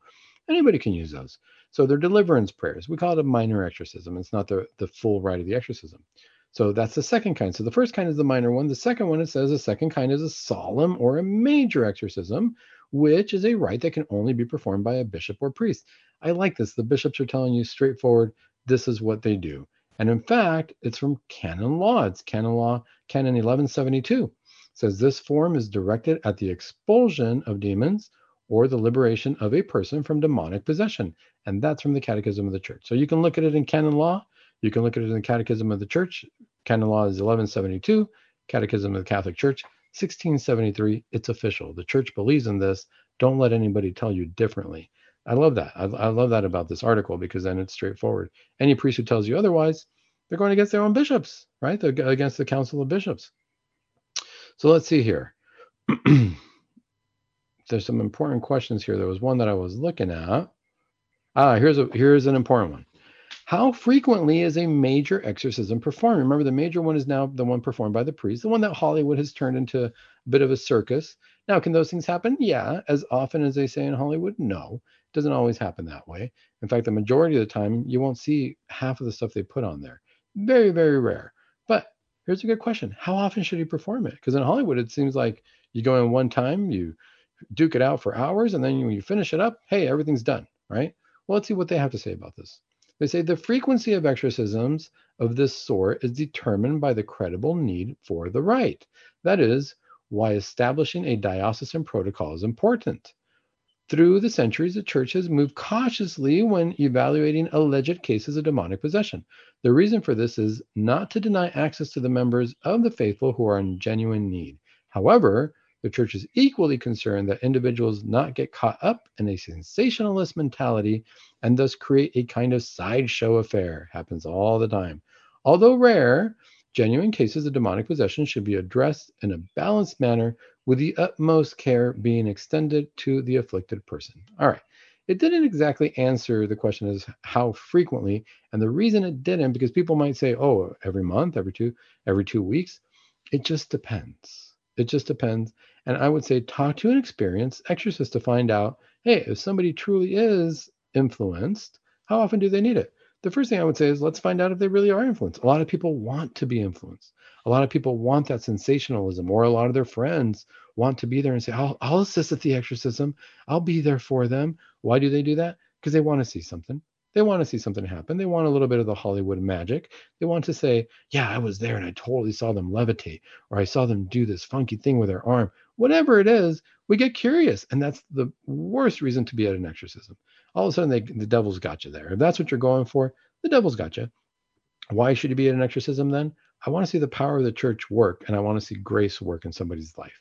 Anybody can use those. So they're deliverance prayers. We call it a minor exorcism. It's not the, the full rite of the exorcism. So that's the second kind. So the first kind is the minor one. The second one, it says the second kind is a solemn or a major exorcism, which is a rite that can only be performed by a bishop or priest. I like this. The bishops are telling you straightforward, this is what they do. And in fact, it's from canon law. It's canon law, canon 1172. It says this form is directed at the expulsion of demons or the liberation of a person from demonic possession. And that's from the Catechism of the Church. So you can look at it in canon law. You can look at it in the Catechism of the Church. Canon law is 1172. Catechism of the Catholic Church, 1673. It's official. The church believes in this. Don't let anybody tell you differently. I love that. I, I, love that about this article because then it's straightforward. Any priest who tells you otherwise, they're going against their own bishops, right? They're against the Council of Bishops. So let's see here. There's some important questions here. There was one that I was looking at. Ah, here's a here's an important one. How frequently is a major exorcism performed? Remember, the major one is now the one performed by the priest, the one that Hollywood has turned into a bit of a circus. Now, can those things happen? Yeah. As often as they say in Hollywood? No It doesn't always happen that way. In fact, the majority of the time, you won't see half of the stuff they put on there. Very, very rare. But here's a good question How often should he perform it? Because in Hollywood, it seems like you go in one time, you duke it out for hours, and then when you finish it up, hey, everything's done, right? Well, let's see what they have to say about this. They say the frequency of exorcisms of this sort is determined by the credible need for the rite. That is, why establishing a diocesan protocol is important. Through the centuries, the church has moved cautiously when evaluating alleged cases of demonic possession. The reason for this is not to deny access to the members of the faithful who are in genuine need. However, the church is equally concerned that individuals not get caught up in a sensationalist mentality and thus create a kind of sideshow affair. Happens all the time. Although rare, genuine cases of demonic possession should be addressed in a balanced manner with the utmost care being extended to the afflicted person. All right. It didn't exactly answer the question is how frequently, and the reason it didn't because people might say, "Oh, every month, every two, every two weeks." It just depends. It just depends. And I would say talk to an experienced exorcist to find out, hey, if somebody truly is influenced, how often do they need it? The first thing I would say is let's find out if they really are influenced. A lot of people want to be influenced a lot of people want that sensationalism, or a lot of their friends want to be there and say, I'll, I'll assist at the exorcism. I'll be there for them. Why do they do that? Because they want to see something. They want to see something happen. They want a little bit of the Hollywood magic. They want to say, Yeah, I was there and I totally saw them levitate, or I saw them do this funky thing with their arm. Whatever it is, we get curious. And that's the worst reason to be at an exorcism. All of a sudden, they, the devil's got you there. If that's what you're going for, The devil's got you. Why should you be at an exorcism then? I want to see the power of the church work and I want to see grace work in somebody's life.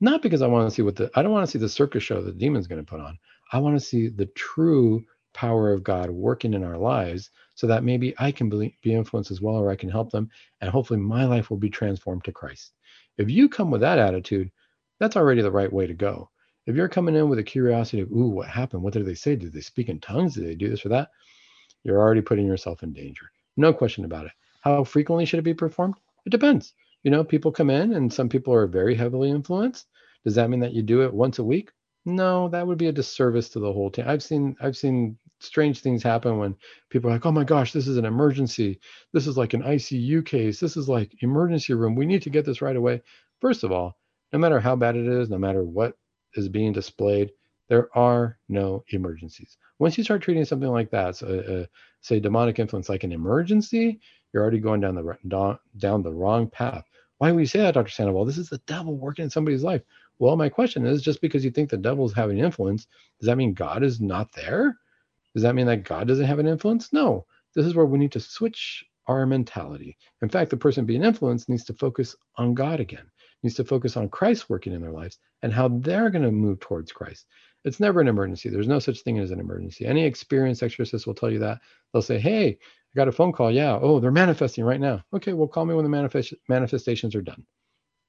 Not because I want to see what the, I don't want to see the circus show that the demon's going to put on. I want to see the true power of God working in our lives so that maybe I can be, influenced as well or I can help them. And hopefully my life will be transformed to Christ. If you come with that attitude, that's already the right way to go. If you're coming in with a curiosity of, ooh, what happened? What did they say? Did they speak in tongues? Did they do this or that? You're already putting yourself in danger. No question about it. How frequently should it be performed? It depends. You know, people come in and some people are very heavily influenced. Does that mean that you do it once a week? No, that would be a disservice to the whole team. I've seen I've seen strange things happen when people are like, "Oh my gosh, this is an emergency. This is like an ICU case. This is like emergency room. We need to get this right away." First of all, no matter how bad it is, no matter what is being displayed, there are no emergencies. Once you start treating something like that, so, uh, say demonic influence, like an emergency, you're already going down the down, the wrong path. Why would you say that, Dr. Sandoval? This is the devil working in somebody's life. Well, my question is just because you think the devil is having influence, does that mean God is not there? Does that mean that God doesn't have an influence? No. This is where we need to switch our mentality. In fact, the person being influenced needs to focus on God again, needs to focus on Christ working in their lives and how they're going to move towards Christ. It's never an emergency. There's no such thing as an emergency. Any experienced exorcist will tell you that. They'll say, Hey, I got a phone call. Yeah. Oh, they're manifesting right now. Okay. Well, call me when the manifest- manifestations are done.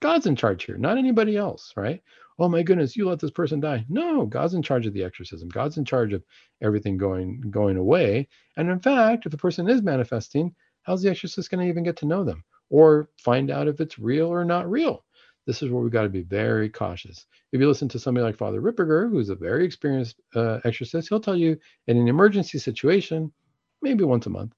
God's in charge here, not anybody else, right? Oh my goodness, you let this person die. No, God's in charge of the exorcism. God's in charge of everything going going away. And in fact, if the person is manifesting, how's the exorcist going to even get to know them or find out if it's real or not real? This is where we've got to be very cautious. If you listen to somebody like Father Ripperger, who's a very experienced uh, exorcist, he'll tell you in an emergency situation, maybe once a month,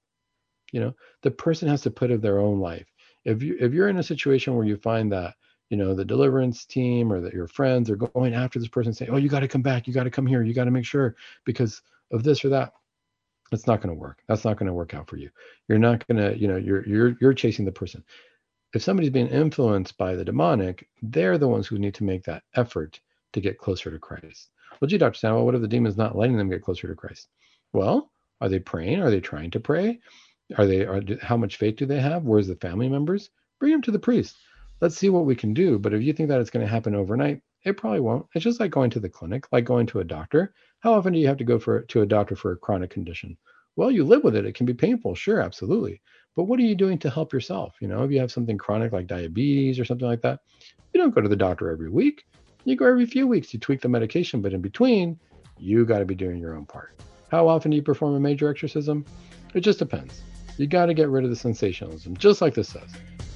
you know, the person has to put of their own life. If you if you're in a situation where you find that you know the deliverance team or that your friends are going after this person saying oh you got to come back. You got to come here. You got to make sure because of this or that. It's not going to work. That's not going to work out for you. You're not going to you know you're you're you're chasing the person. If somebody's being influenced by the demonic they're the ones who need to make that effort to get closer to christ. Well gee dr sandoval what if the demon's not letting them get closer to christ? Well are they praying? Are they trying to pray? Are they are how much faith do they have? Where's the family members? Bring them to the priest let's see what we can do. But if you think that it's going to happen overnight, it probably won't. It's just like going to the clinic, like going to a doctor. How often do you have to go for to a doctor for a chronic condition? Well, you live with it. It can be painful, sure, absolutely. But what are you doing to help yourself? You know, if you have something chronic like diabetes or something like that, you don't go to the doctor every week. You go every few weeks. You tweak the medication, but in between, you got to be doing your own part. How often do you perform a major exorcism? It just depends. You got to get rid of the sensationalism, just like this says.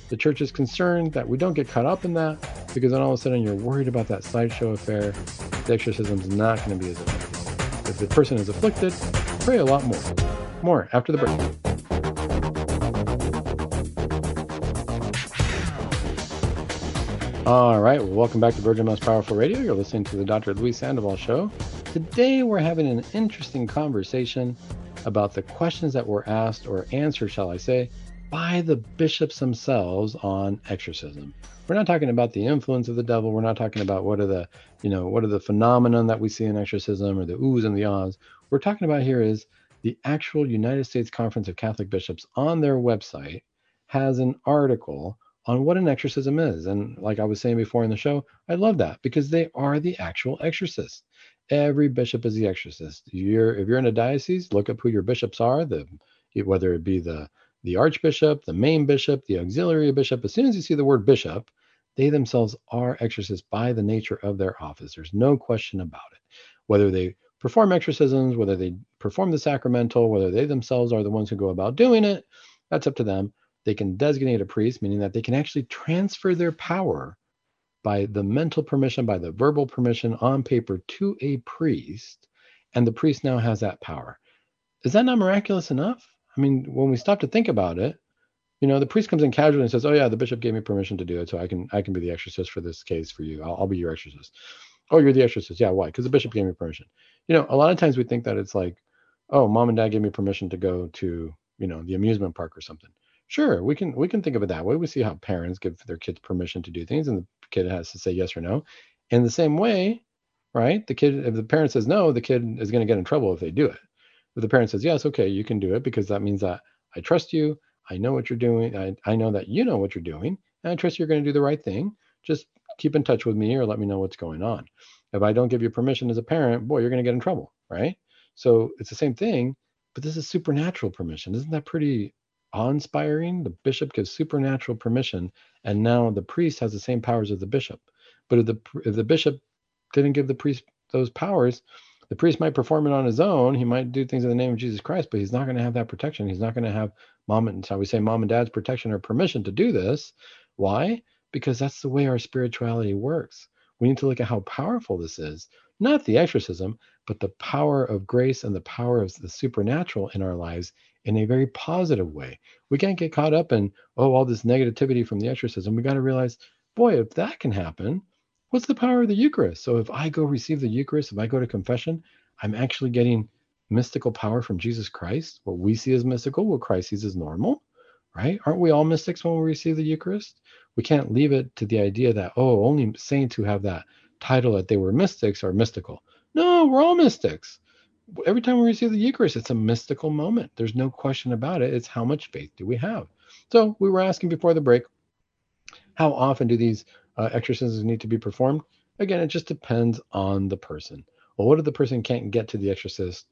The church is concerned that we don't get caught up in that because then all of a sudden you're worried about that sideshow affair. The exorcism is not going to be as effective. If the person is afflicted, pray a lot more. More after the break. All right, well, welcome back to Virgin Most Powerful Radio. You're listening to the Dr. Luis Sandoval Show. Today, we're having an interesting conversation about the questions that were asked, or answered, shall I say, by the bishops themselves on exorcism. We're not talking about the influence of the devil. We're not talking about what are the, you know, what are the phenomenon that we see in exorcism or the oohs and the ahs. We're talking about here is the actual United States Conference of Catholic Bishops on their website has an article on what an exorcism is. And like I was saying before in the show, I love that because they are the actual exorcists. Every bishop is the exorcist. You're if you're in a diocese, look up who your bishops are, the whether it be the the archbishop, the main bishop, the auxiliary bishop, as soon as you see the word bishop, they themselves are exorcists by the nature of their office. There's no question about it. Whether they perform exorcisms, whether they perform the sacramental, whether they themselves are the ones who go about doing it, that's up to them. They can designate a priest, meaning that they can actually transfer their power by the mental permission, by the verbal permission on paper to a priest, and the priest now has that power. Is that not miraculous enough? I mean, when we stop to think about it, you know, the priest comes in casually and says, "Oh yeah, the bishop gave me permission to do it, so I can I can be the exorcist for this case for you. I'll, I'll be your exorcist." Oh, you're the exorcist. Yeah, why? Because the bishop gave me permission. You know, a lot of times we think that it's like, "Oh, mom and dad gave me permission to go to you know the amusement park or something." Sure, we can we can think of it that way. We see how parents give their kids permission to do things, and the kid has to say yes or no. In the same way, right? The kid, if the parent says no, the kid is going to get in trouble if they do it If the parent says, yes, okay, you can do it because that means that I trust you. I know what you're doing. I, I know that you know what you're doing. And I trust you're going to do the right thing. Just keep in touch with me or let me know what's going on. If I don't give you permission as a parent, boy, you're going to get in trouble, right? So it's the same thing, but this is supernatural permission. Isn't that pretty awe-inspiring? The bishop gives supernatural permission, and now the priest has the same powers as the bishop. But if the if the bishop didn't give the priest those powers, the priest might perform it on his own. He might do things in the name of Jesus Christ, but he's not going to have that protection. He's not going to have mom and how we say mom and dad's protection or permission to do this. Why? Because that's the way our spirituality works. We need to look at how powerful this is, not the exorcism, but the power of grace and the power of the supernatural in our lives in a very positive way. We can't get caught up in, oh, all this negativity from the exorcism. We got to realize, boy, if that can happen, what's the power of the Eucharist? So if I go receive the Eucharist, if I go to confession, I'm actually getting mystical power from Jesus Christ. What we see as mystical, what Christ sees as normal, right? Aren't we all mystics when we receive the Eucharist? We can't leave it to the idea that, oh, only saints who have that title that they were mystics are mystical. No, we're all mystics. Every time we receive the Eucharist, it's a mystical moment. There's no question about it. It's how much faith do we have? So we were asking before the break, how often do these uh, exorcisms need to be performed? Again, it just depends on the person. Well, what if the person can't get to the exorcist,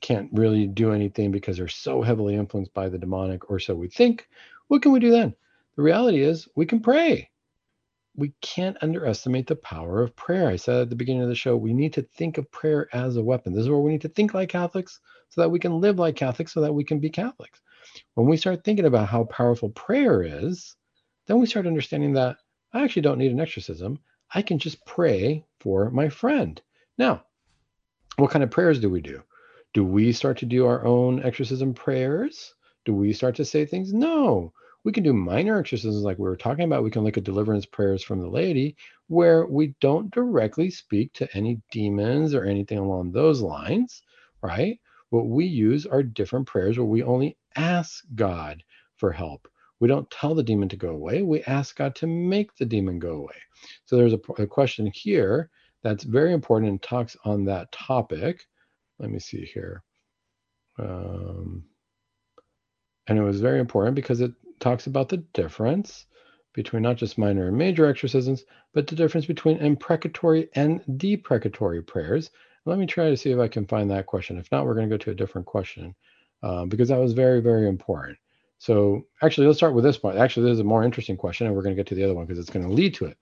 can't really do anything because they're so heavily influenced by the demonic, or so we think? What can we do then? The reality is we can pray. We can't underestimate the power of prayer. I said at the beginning of the show, we need to think of prayer as a weapon. This is where we need to think like Catholics so that we can live like Catholics, so that we can be Catholics. When we start thinking about how powerful prayer is, then we start understanding that I actually don't need an exorcism. I can just pray for my friend. Now, what kind of prayers do we do? Do we start to do our own exorcism prayers? Do we start to say things? No. We can do minor exorcisms like we were talking about. We can look at deliverance prayers from the laity where we don't directly speak to any demons or anything along those lines, right? What we use are different prayers where we only ask God for help. We don't tell the demon to go away. We ask God to make the demon go away. So there's a, a question here that's very important and talks on that topic. Let me see here. Um, and it was very important because it talks about the difference between not just minor and major exorcisms, but the difference between imprecatory and deprecatory prayers. Let me try to see if I can find that question. If not, we're going to go to a different question uh, because that was very, very important. So actually, let's start with this one. Actually, this is a more interesting question, and we're going to get to the other one because it's going to lead to it.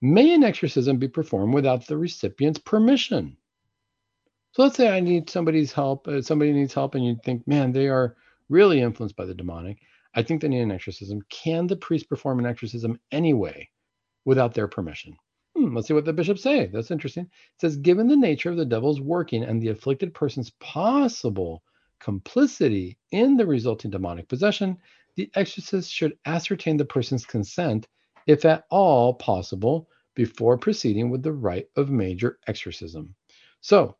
May an exorcism be performed without the recipient's permission? So let's say I need somebody's help. Uh, somebody needs help, and you think, man, they are really influenced by the demonic. I think they need an exorcism. Can the priest perform an exorcism anyway without their permission? Hmm, let's see what the bishops say. That's interesting. It says, given the nature of the devil's working and the afflicted person's possible complicity in the resulting demonic possession, the exorcist should ascertain the person's consent, if at all possible, before proceeding with the rite of major exorcism. So,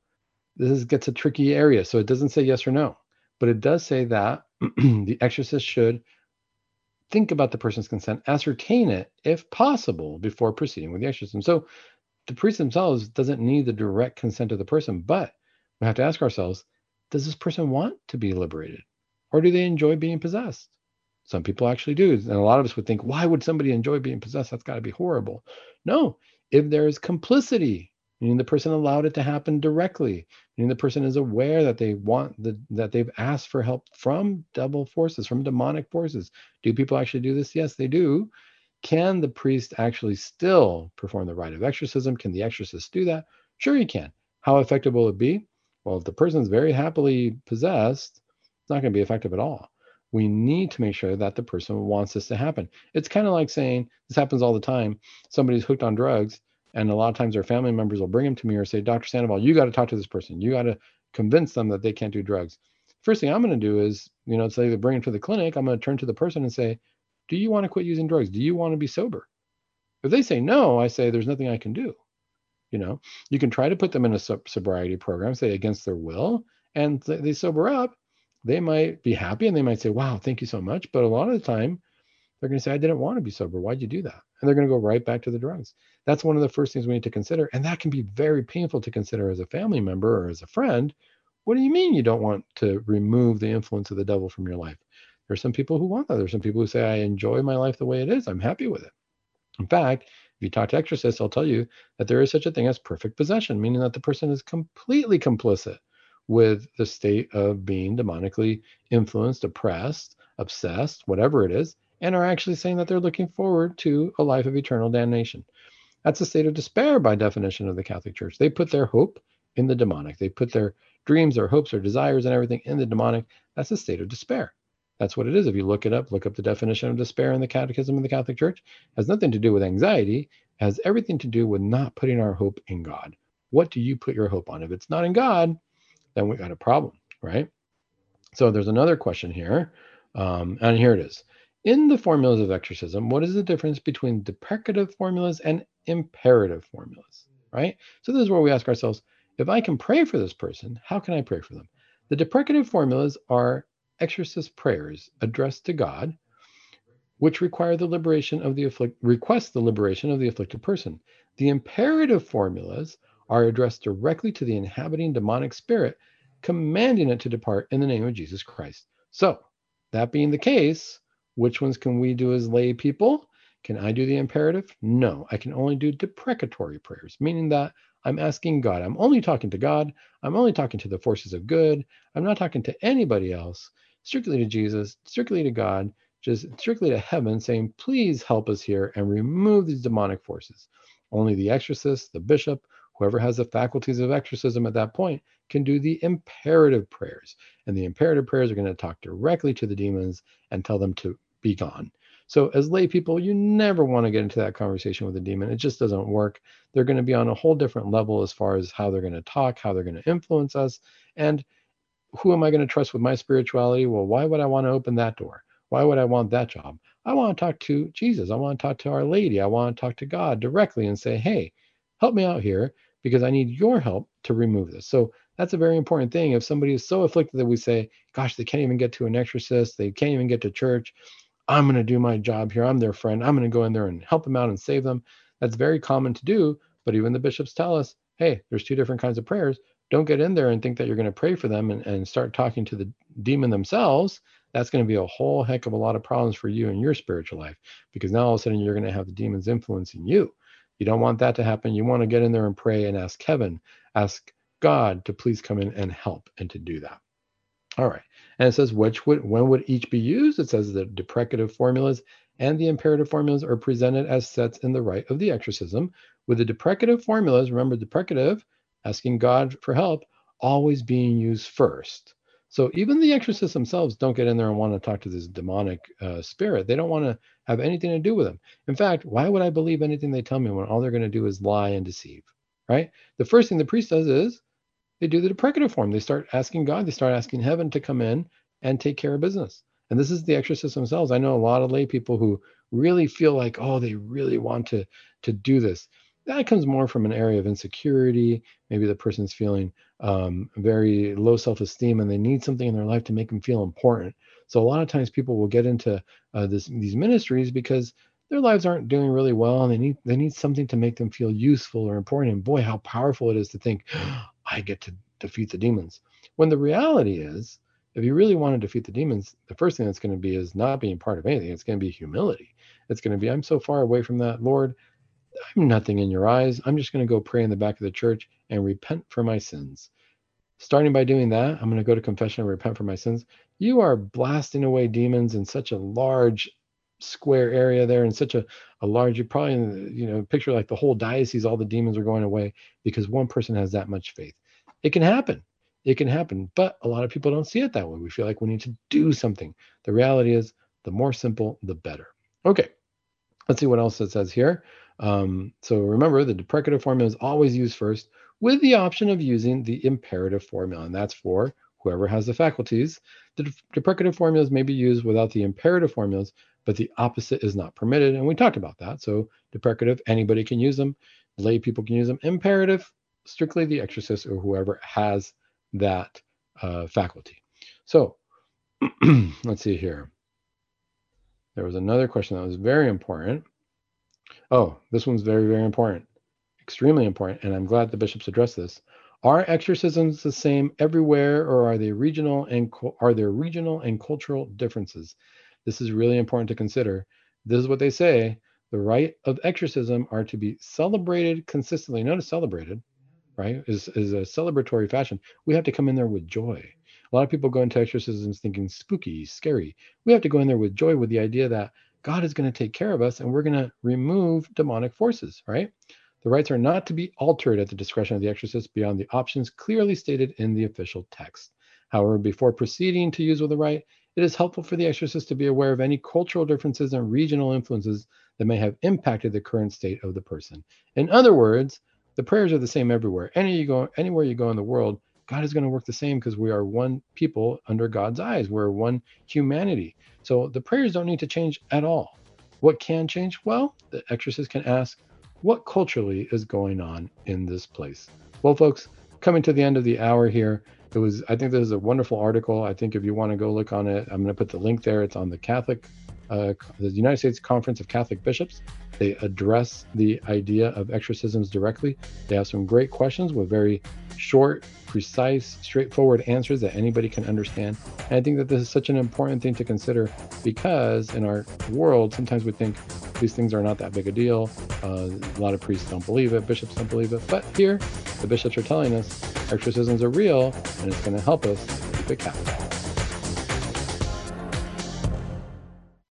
this gets a tricky area. So, it doesn't say yes or no, but it does say that the exorcist should think about the person's consent, ascertain it if possible before proceeding with the exorcism. So the priest themselves doesn't need the direct consent of the person, but we have to ask ourselves, does this person want to be liberated? Or do they enjoy being possessed? Some people actually do. And a lot of us would think, why would somebody enjoy being possessed? That's got to be horrible. No, if there is complicity meaning the person allowed it to happen directly, meaning the person is aware that they want the, that they've asked for help from devil forces, from demonic forces. Do people actually do this? Yes, they do. Can the priest actually still perform the rite of exorcism? Can the exorcist do that? Sure, he can. How effective will it be? Well, if the person's very happily possessed, it's not going to be effective at all. We need to make sure that the person wants this to happen. It's kind of like saying this happens all the time. Somebody's hooked on drugs and a lot of times their family members will bring them to me or say, Dr. Sandoval, you got to talk to this person. You got to convince them that they can't do drugs. First thing I'm going to do is, you know, say they bring them to the clinic. I'm going to turn to the person and say, Do you want to quit using drugs? Do you want to be sober? If they say no, I say, There's nothing I can do. You know, you can try to put them in a sobriety program, say against their will, and they sober up. They might be happy and they might say, Wow, thank you so much. But a lot of the time, they're going to say, I didn't want to be sober. Why'd you do that? And they're going to go right back to the drugs. That's one of the first things we need to consider. And that can be very painful to consider as a family member or as a friend What do you mean you don't want to remove the influence of the devil from your life? There's some people who want that. There's some people who say, I enjoy my life the way it is. I'm happy with it. In fact, if you talk to exorcists, they'll tell you that there is such a thing as perfect possession, meaning that the person is completely complicit with the state of being demonically influenced, oppressed, obsessed, whatever it is, and are actually saying that they're looking forward to a life of eternal damnation. That's a state of despair by definition of the Catholic Church. They put their hope in the demonic. They put their dreams, their hopes, their desires, and everything in the demonic. That's a state of despair. That's what it is. If you look it up, look up the definition of despair in the Catechism of the Catholic Church. It has nothing to do with anxiety. It has everything to do with not putting our hope in God. What do you put your hope on? If it's not in God, then we got a problem, right? So there's another question here, um, and here it is. In the formulas of exorcism, what is the difference between deprecative formulas and imperative formulas, right? So this is where we ask ourselves, if I can pray for this person, how can I pray for them? The deprecative formulas are exorcist prayers addressed to God, which require the liberation of the afflict request the liberation of the afflicted person. The imperative formulas are addressed directly to the inhabiting demonic spirit, commanding it to depart in the name of Jesus Christ. So, that being the case, which ones can we do as lay people? Can I do the imperative? No, I can only do deprecatory prayers, meaning that I'm asking God. I'm only talking to God. I'm only talking to the forces of good. I'm not talking to anybody else, strictly to Jesus, strictly to God, just strictly to heaven, saying, please help us here and remove these demonic forces. Only the exorcist, the bishop, whoever has the faculties of exorcism at that point can do the imperative prayers. And the imperative prayers are going to talk directly to the demons and tell them to be gone. So, as lay people, you never want to get into that conversation with a demon. It just doesn't work. They're going to be on a whole different level as far as how they're going to talk, how they're going to influence us. And who am I going to trust with my spirituality? Well, why would I want to open that door? Why would I want that job? I want to talk to Jesus. I want to talk to Our Lady. I want to talk to God directly and say, hey, help me out here because I need your help to remove this. So that's a very important thing. If somebody is so afflicted that we say, gosh, they can't even get to an exorcist, they can't even get to church, I'm going to do my job here. I'm their friend. I'm going to go in there and help them out and save them. That's very common to do. But even the bishops tell us, hey, there's two different kinds of prayers. Don't get in there and think that you're going to pray for them and, and start talking to the demon themselves. That's going to be a whole heck of a lot of problems for you in your spiritual life because now all of a sudden you're going to have the demons influencing you. You don't want that to happen. You want to get in there and pray and ask heaven, ask God to please come in and help and to do that. All right. And it says which would when would each be used? It says the deprecative formulas and the imperative formulas are presented as sets in the rite of the exorcism. With the deprecative formulas, remember deprecative, asking God for help, always being used first. So even the exorcists themselves don't get in there and want to talk to this demonic uh, spirit. They don't want to have anything to do with them. In fact, why would I believe anything they tell me when all they're going to do is lie and deceive? Right? The first thing the priest does is they do the deprecative form. They start asking God, they start asking heaven to come in and take care of business. And this is the exorcists themselves. I know a lot of lay people who really feel like, oh, they really want to to do this. That comes more from an area of insecurity. Maybe the person's feeling um, very low self-esteem, and they need something in their life to make them feel important. So a lot of times people will get into uh, this, these ministries because their lives aren't doing really well, and they need they need something to make them feel useful or important. And boy, how powerful it is to think, I get to defeat the demons. When the reality is, if you really want to defeat the demons, the first thing that's going to be is not being part of anything. It's going to be humility. It's going to be, I'm so far away from that, Lord. I'm nothing in your eyes. I'm just going to go pray in the back of the church and repent for my sins. Starting by doing that, I'm going to go to confession and repent for my sins. You are blasting away demons in such a large square area there in such a, a large you probably you know picture like the whole diocese all the demons are going away because one person has that much faith it can happen it can happen but a lot of people don't see it that way we feel like we need to do something the reality is the more simple the better okay let's see what else it says here um, so remember the deprecative formula is always used first with the option of using the imperative formula and that's for whoever has the faculties the deprecative formulas may be used without the imperative formulas but the opposite is not permitted. And we talked about that. So deprecative, anybody can use them. Lay people can use them. Imperative, strictly the exorcist or whoever has that uh, faculty. So let's see here. There was another question that was very important. Oh, this one's very, very important, extremely important. And I'm glad the bishops addressed this. Are exorcisms the same everywhere, or are they regional and are there regional and cultural differences? This is really important to consider. This is what they say: the rite of exorcism are to be celebrated consistently. Notice celebrated, right? Is is a celebratory fashion. We have to come in there with joy. A lot of people go into exorcisms thinking spooky, scary. We have to go in there with joy, with the idea that God is going to take care of us and we're going to remove demonic forces, right? The rites are not to be altered at the discretion of the exorcist beyond the options clearly stated in the official text. However, before proceeding to use of the rite, it is helpful for the exorcist to be aware of any cultural differences and regional influences that may have impacted the current state of the person. In other words, the prayers are the same everywhere. Any you go, anywhere you go in the world, God is going to work the same because we are one people under God's eyes. We're one humanity. So the prayers don't need to change at all. What can change? Well, the exorcist can ask, what culturally is going on in this place. Well, folks, coming to the end of the hour here, it was I think this is a wonderful article. I think if you want to go look on it, I'm going to put the link there. It's on the Catholic, uh, the United States Conference of Catholic Bishops. They address the idea of exorcisms directly. They have some great questions with very short, precise, straightforward answers that anybody can understand. And I think that this is such an important thing to consider because in our world, sometimes we think these things are not that big a deal. Uh, a lot of priests don't believe it, bishops don't believe it. But here, the bishops are telling us exorcisms are real and it's going to help us keep it Catholic.